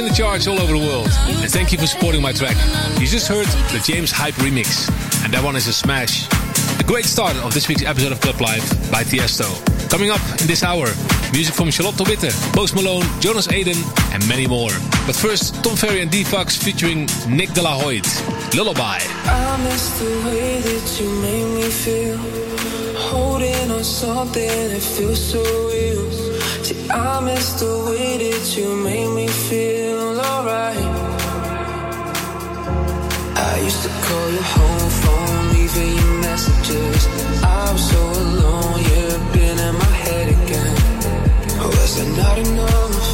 In the charts all over the world. And thank you for supporting my track. You just heard the James Hype remix. And that one is a smash. The great start of this week's episode of Club Life by Tiesto. Coming up in this hour, music from Charlotte Witte, Post Malone, Jonas Aden, and many more. But first, Tom Ferry and D-Fox featuring Nick de la Hoyde. Lullaby. I miss the way that you made me feel. Holding on something feels so real. I miss the way that you made me feel alright. I used to call your home phone, leaving you messages. I was so alone, yeah, been in my head again. Oh, was that not enough?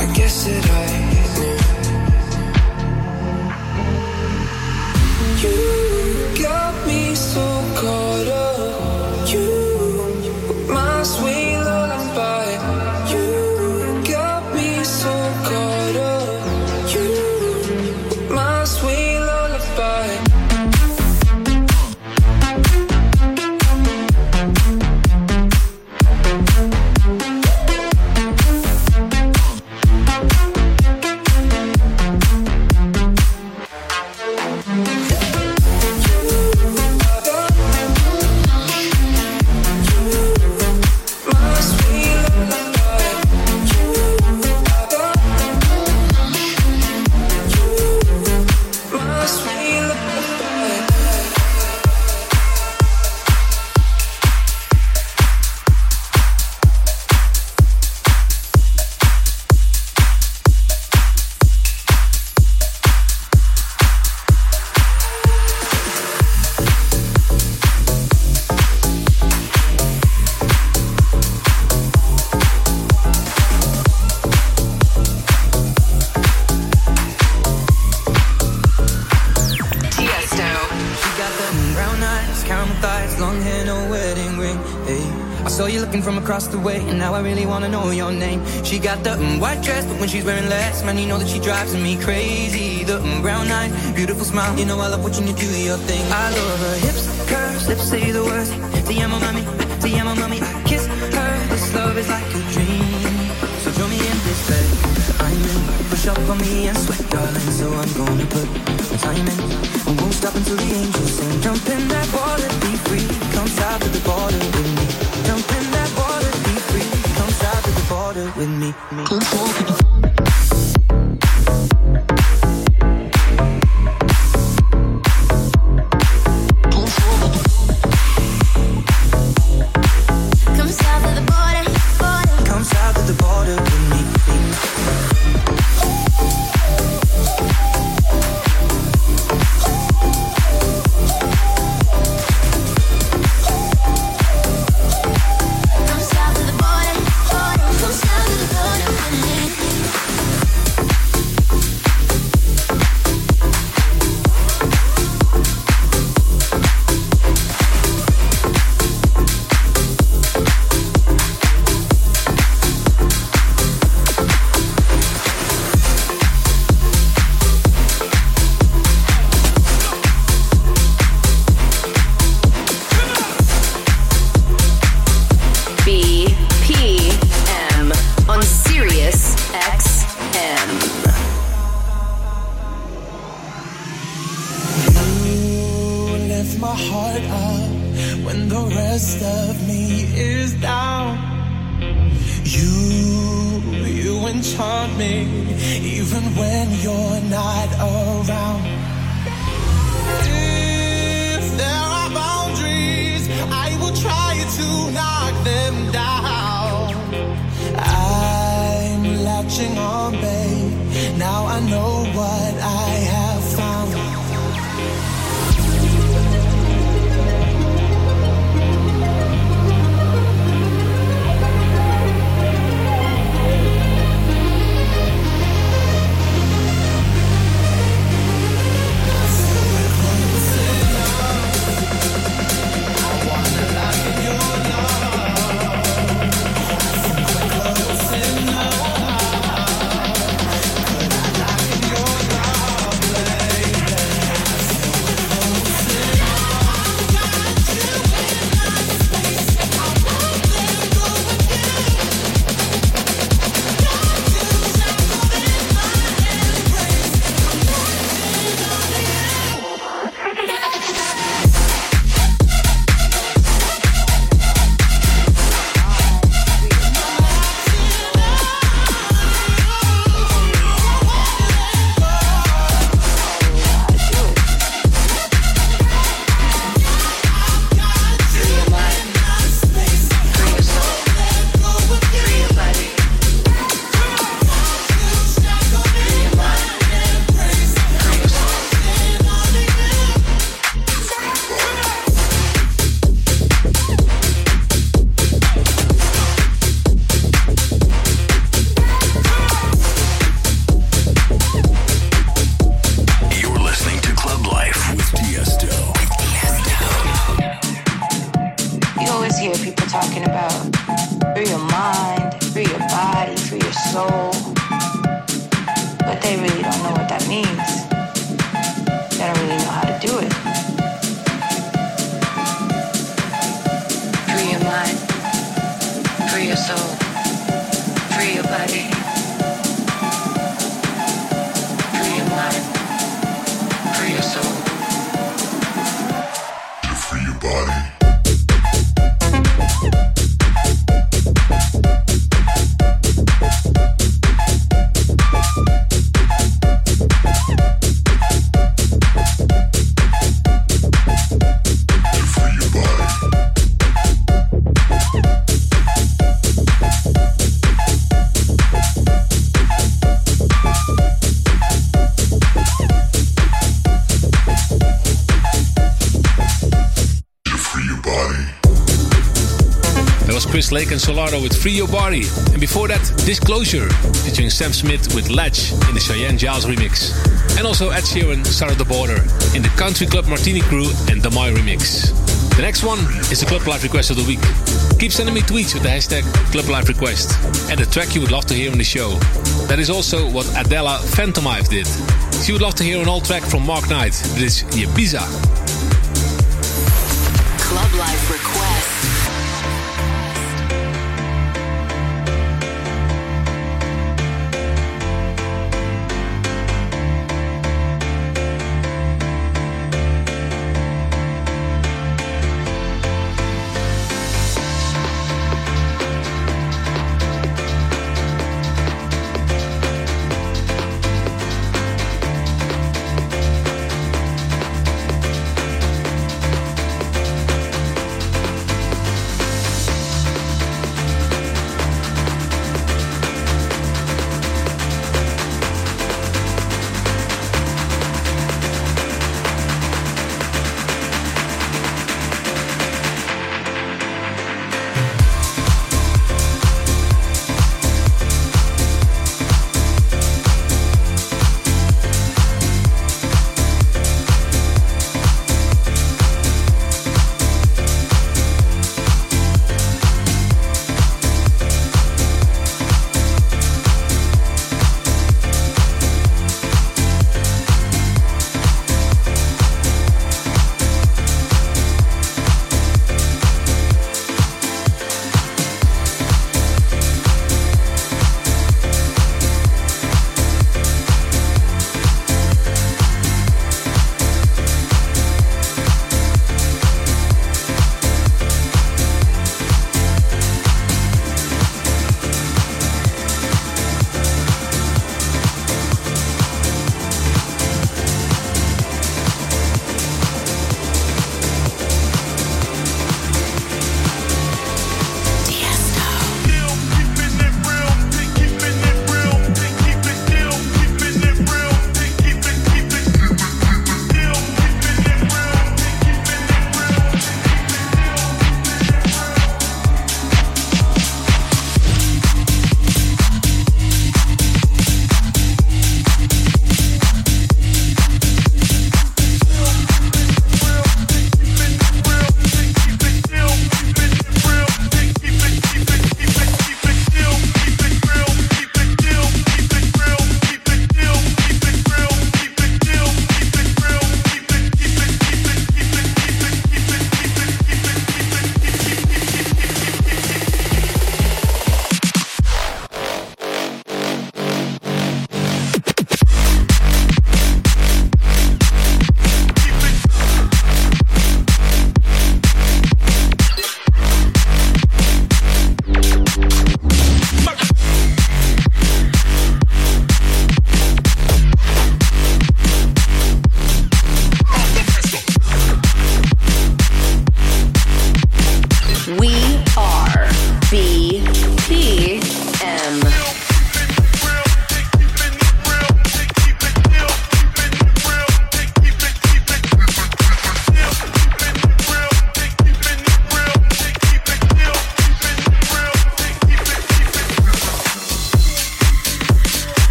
I guess that I knew. You drives me crazy. The brown eyes, beautiful smile, you know I love watching you do your thing. I love her hips, curves, lips say the words. Amo, mami, te amo, mami. I'm a mommy. I kiss her. This love is like a dream. So join me in this bed. I'm in. Push up on me and sweat, darling. So I'm gonna put my time in. I won't stop until the angels sing. Jump in that water, be free. Come south to the border with me. Jump in that water, be free. Come south to the border with me. Come Lake and Solardo with Free Your Body. And before that, Disclosure, featuring Sam Smith with Latch in the Cheyenne Giles remix. And also Ed Sheeran, of the Border, in the Country Club Martini Crew and the My remix. The next one is the Club Life Request of the Week. Keep sending me tweets with the hashtag Club Life Request and the track you would love to hear on the show. That is also what Adela Phantomive did. She would love to hear an old track from Mark Knight. This is Ibiza.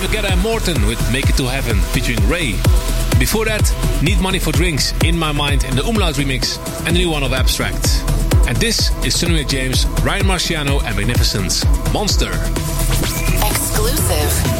David and Morten with Make It to Heaven featuring Raye. Before that, Need Money for Drinks, In My Mind in the Umlaut remix, and the new one of Abstract. And this is Sunny James, Ryan Marciano, and Magnificence, Monster. Exclusive.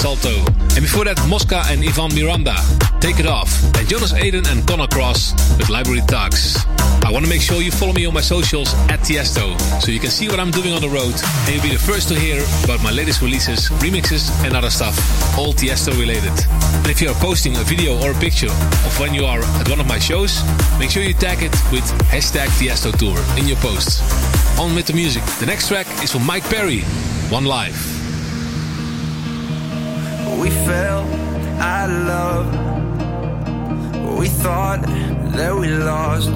Salto. And before that, Mosca and Ivan Miranda, Take It Off. And Jonas Aden and Connor Cross with Library Talks. I want to make sure you follow me on my socials at Tiesto, so you can see what I'm doing on the road, and you'll be the first to hear about my latest releases, remixes, and other stuff, all Tiesto related. And if you are posting a video or a picture of when you are at one of my shows, make sure you tag it with hashtag Tiesto Tour in your posts. On with the music. The next track is from Mike Perry, One Life we fell out of love. We thought that we lost.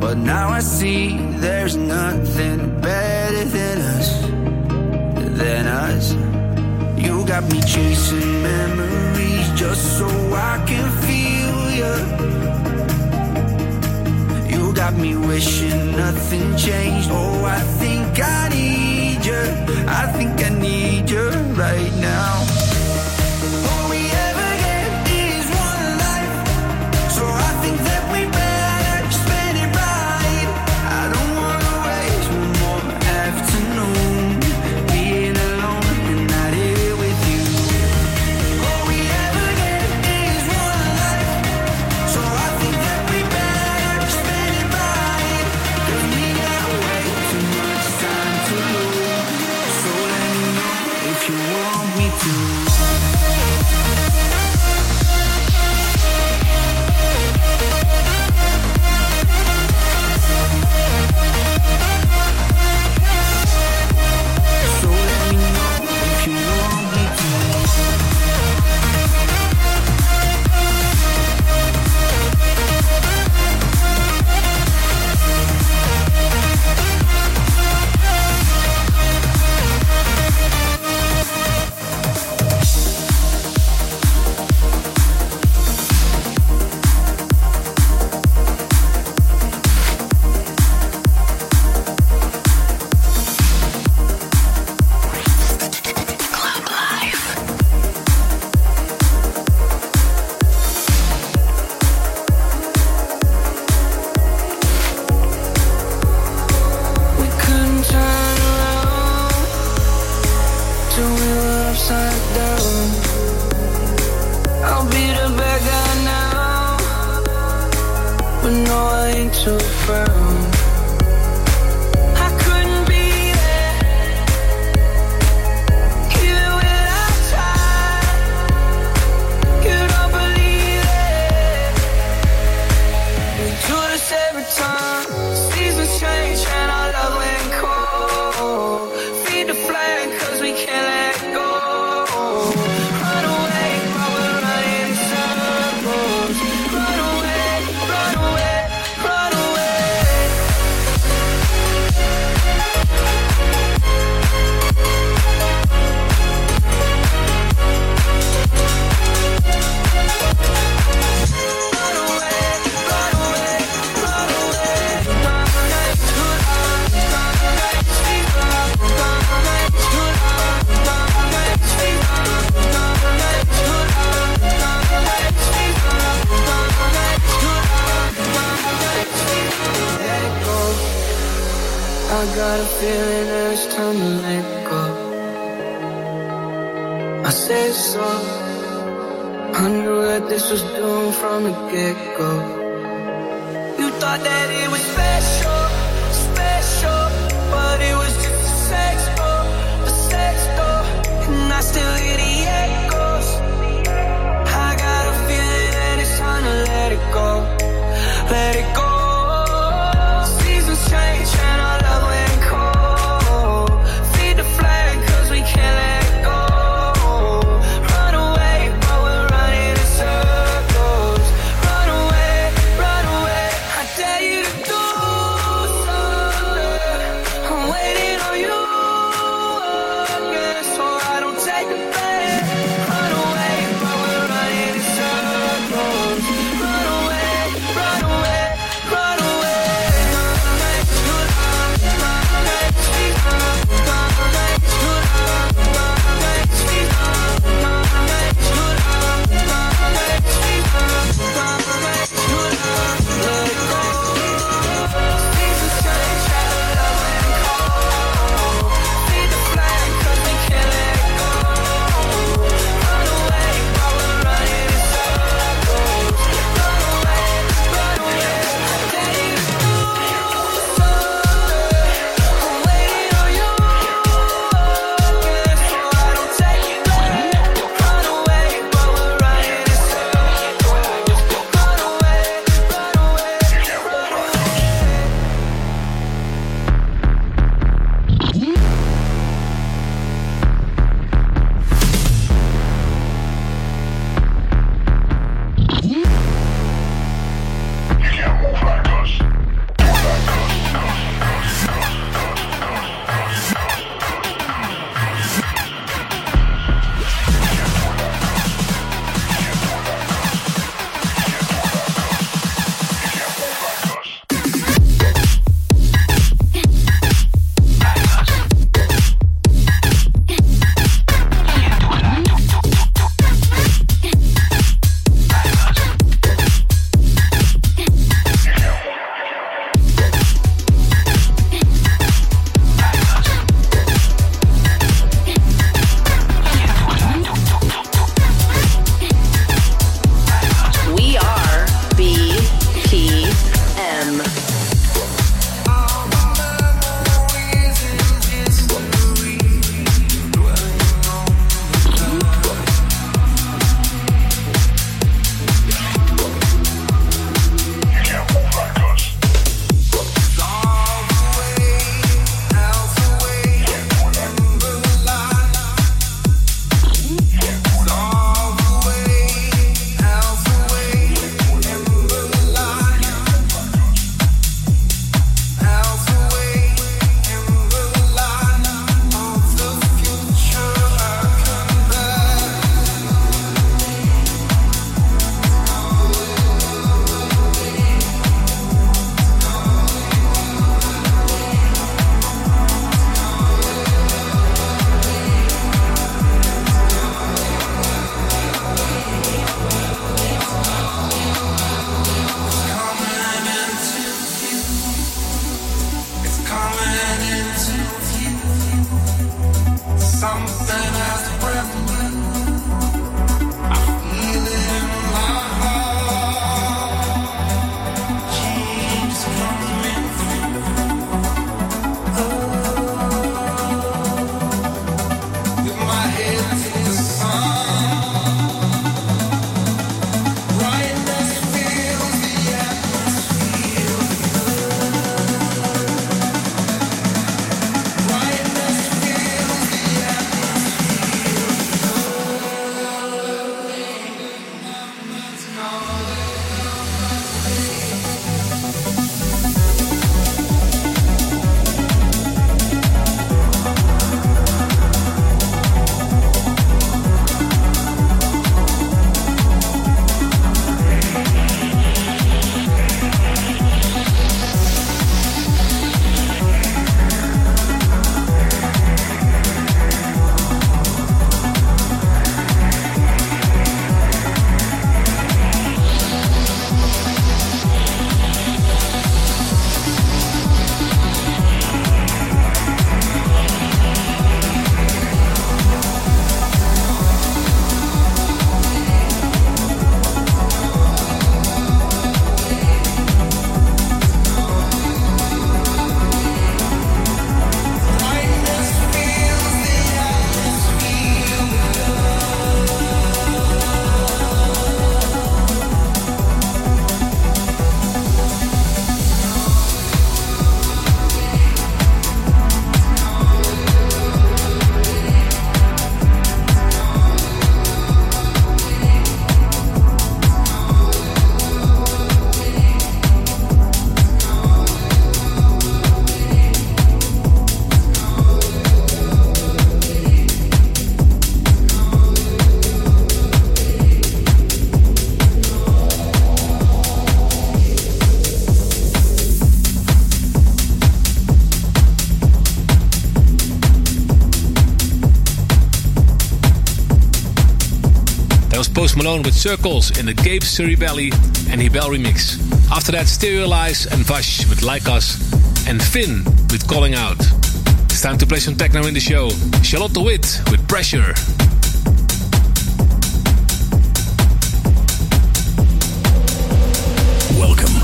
But now I see there's nothing better than us, than us. You got me chasing memories just so I can feel you. You got me wishing nothing changed. Oh, I think I need you. I think I need you right now. got a feeling that it's time to let go. I say so. I knew that this was doomed from the get go. You thought that it was. Malone with Circles in the Gabe Valley and Hebel remix. After that, Stereolize and Vash with Like Us and Finn with Calling Out. It's time to play some techno in the show. Charlotte Witt with Pressure. Welcome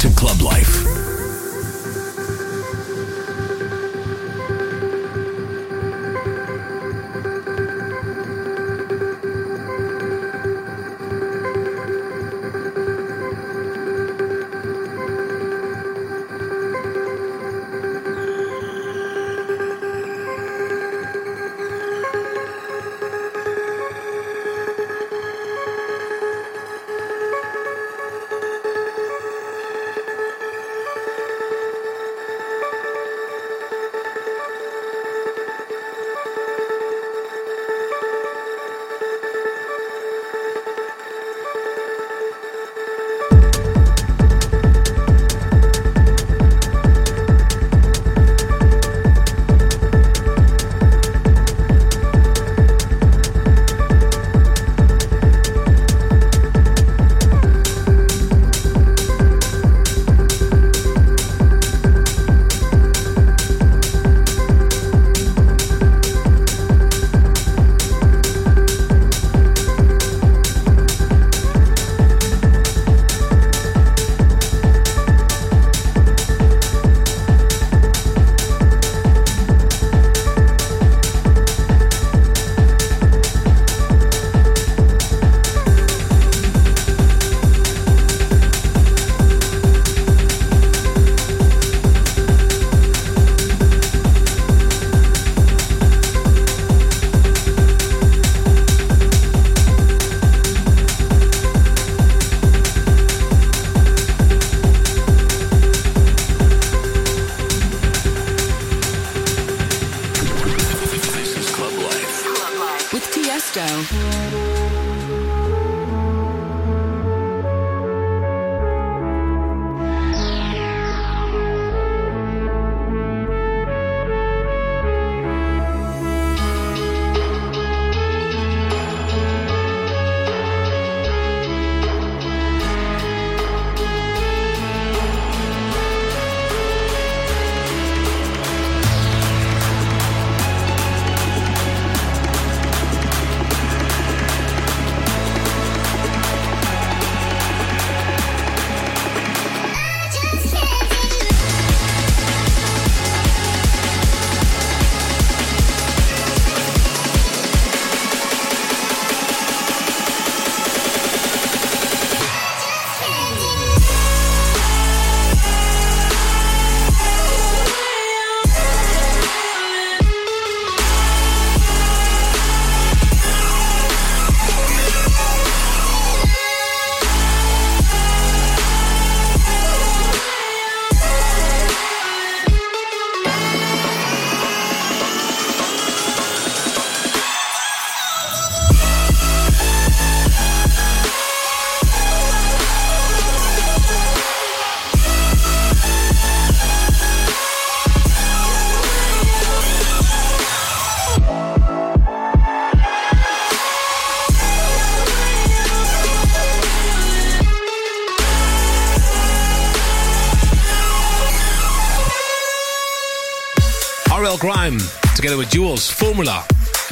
to Club Life.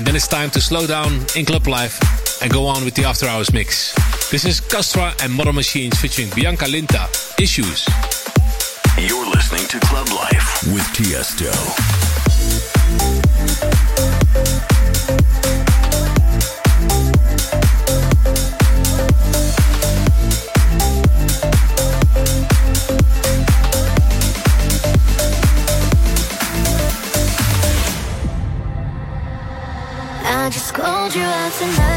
And then it's time to slow down in club life and go on with the after hours mix. This is Kastra and Modern Machines featuring Bianca Linta, Issues. You're listening to Club Life with Tiesto. tonight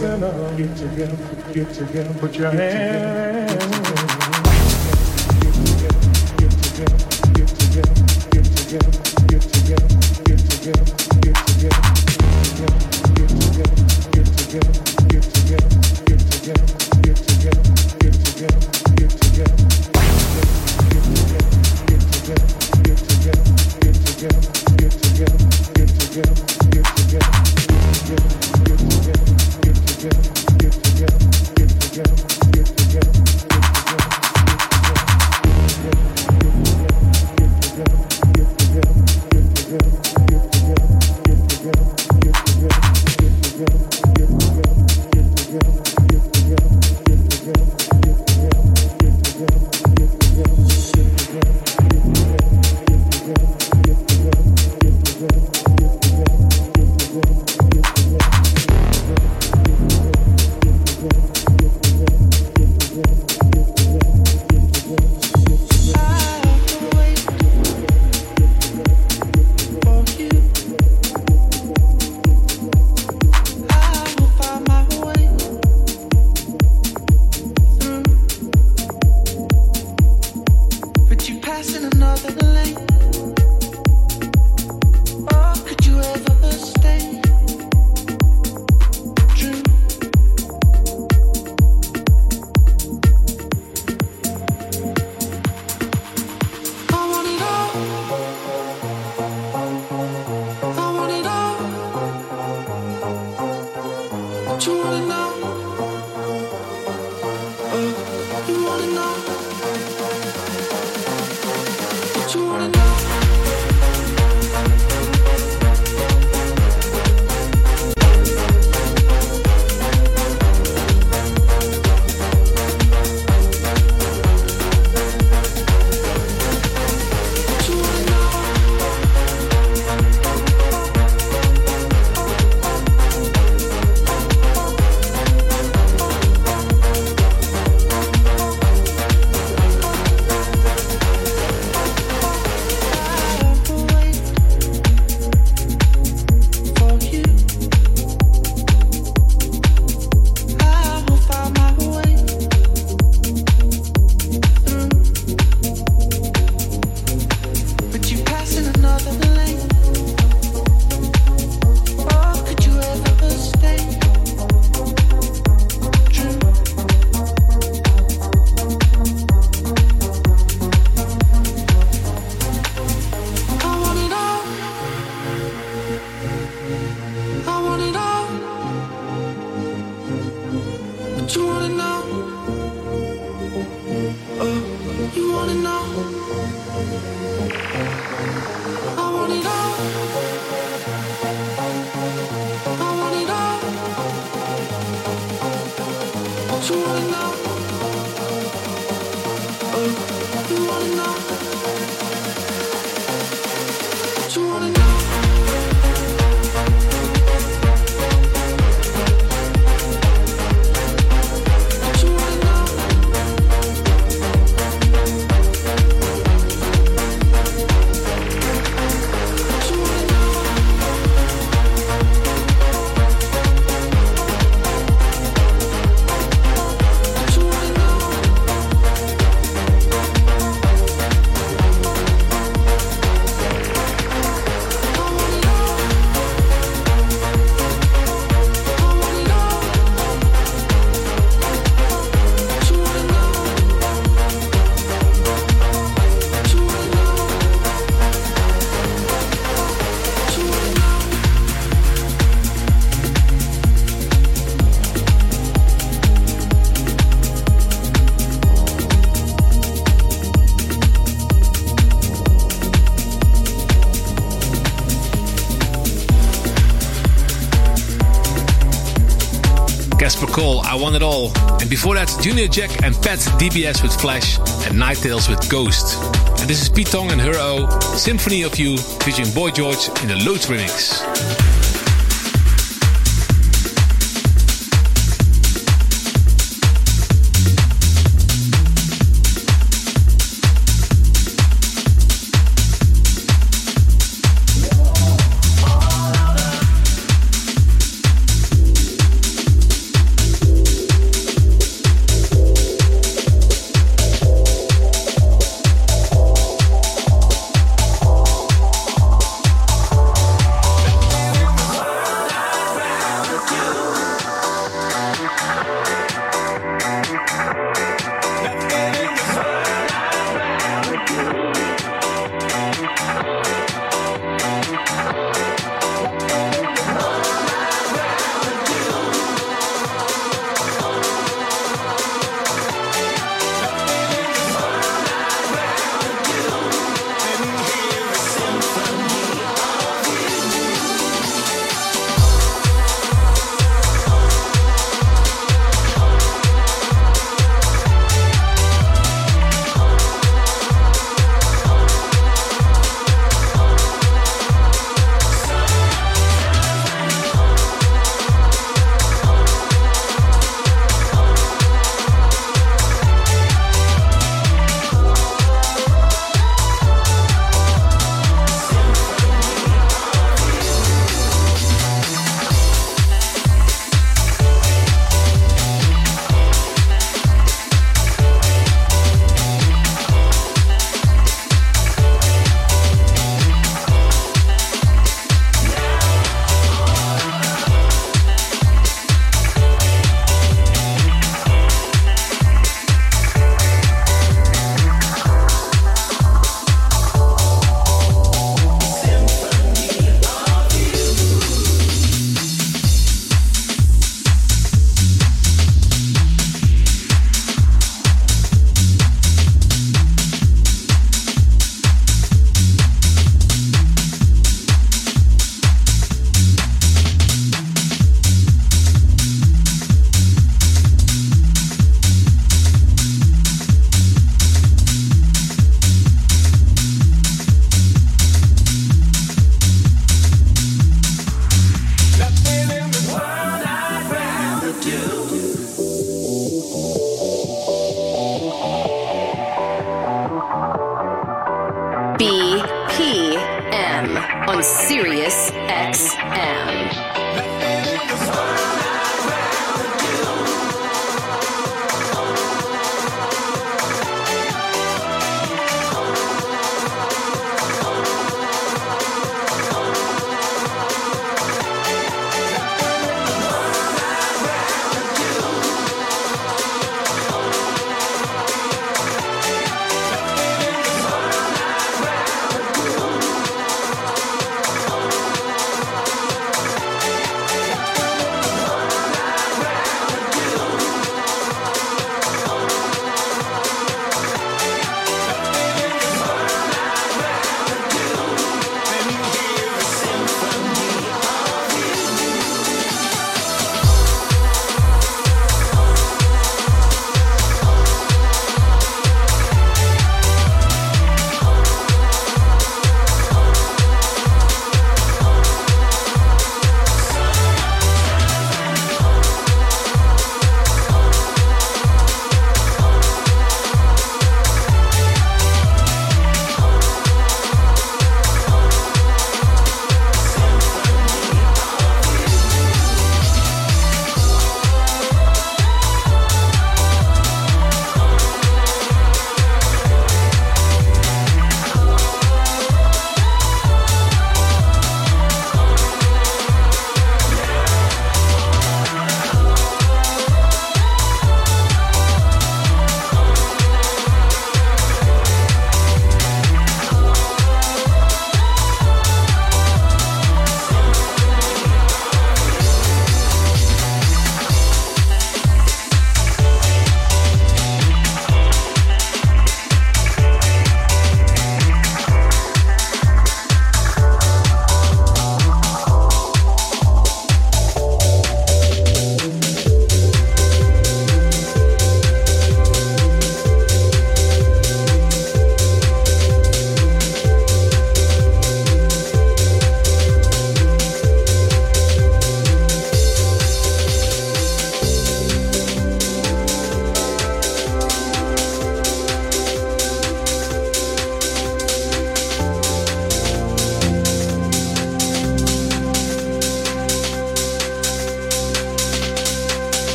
get together, put your hands. I Want It All. And before that, Junior Jack and Pat DBS with Flash and Night Tales with Ghost. And this is Pete Tong and Her O, Symphony of You, featuring Boy George in the Loods remix.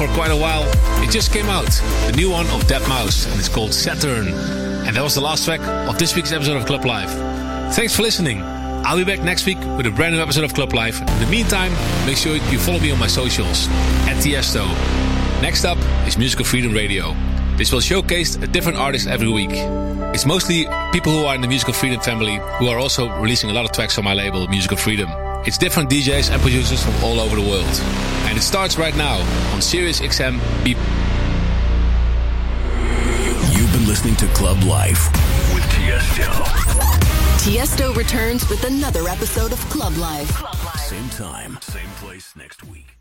For quite a while. It just came out, the new one of deadmau5, and it's called Saturn. And that was the last track of this week's episode of Club Life. Thanks for listening. I'll be back next week with a brand new episode of Club Life. In the meantime, make sure you follow me on my socials at Tiesto. Next up is Musical Freedom Radio. This will showcase a different artist every week. It's mostly people who are in the Musical Freedom family who are also releasing a lot of tracks on my label, Musical Freedom. It's different DJs and producers from all over the world. And it starts right now on Sirius XM Beep. You've been listening to Club Life with Tiesto. Tiesto returns with another episode of Club Life. Same time, same place next week.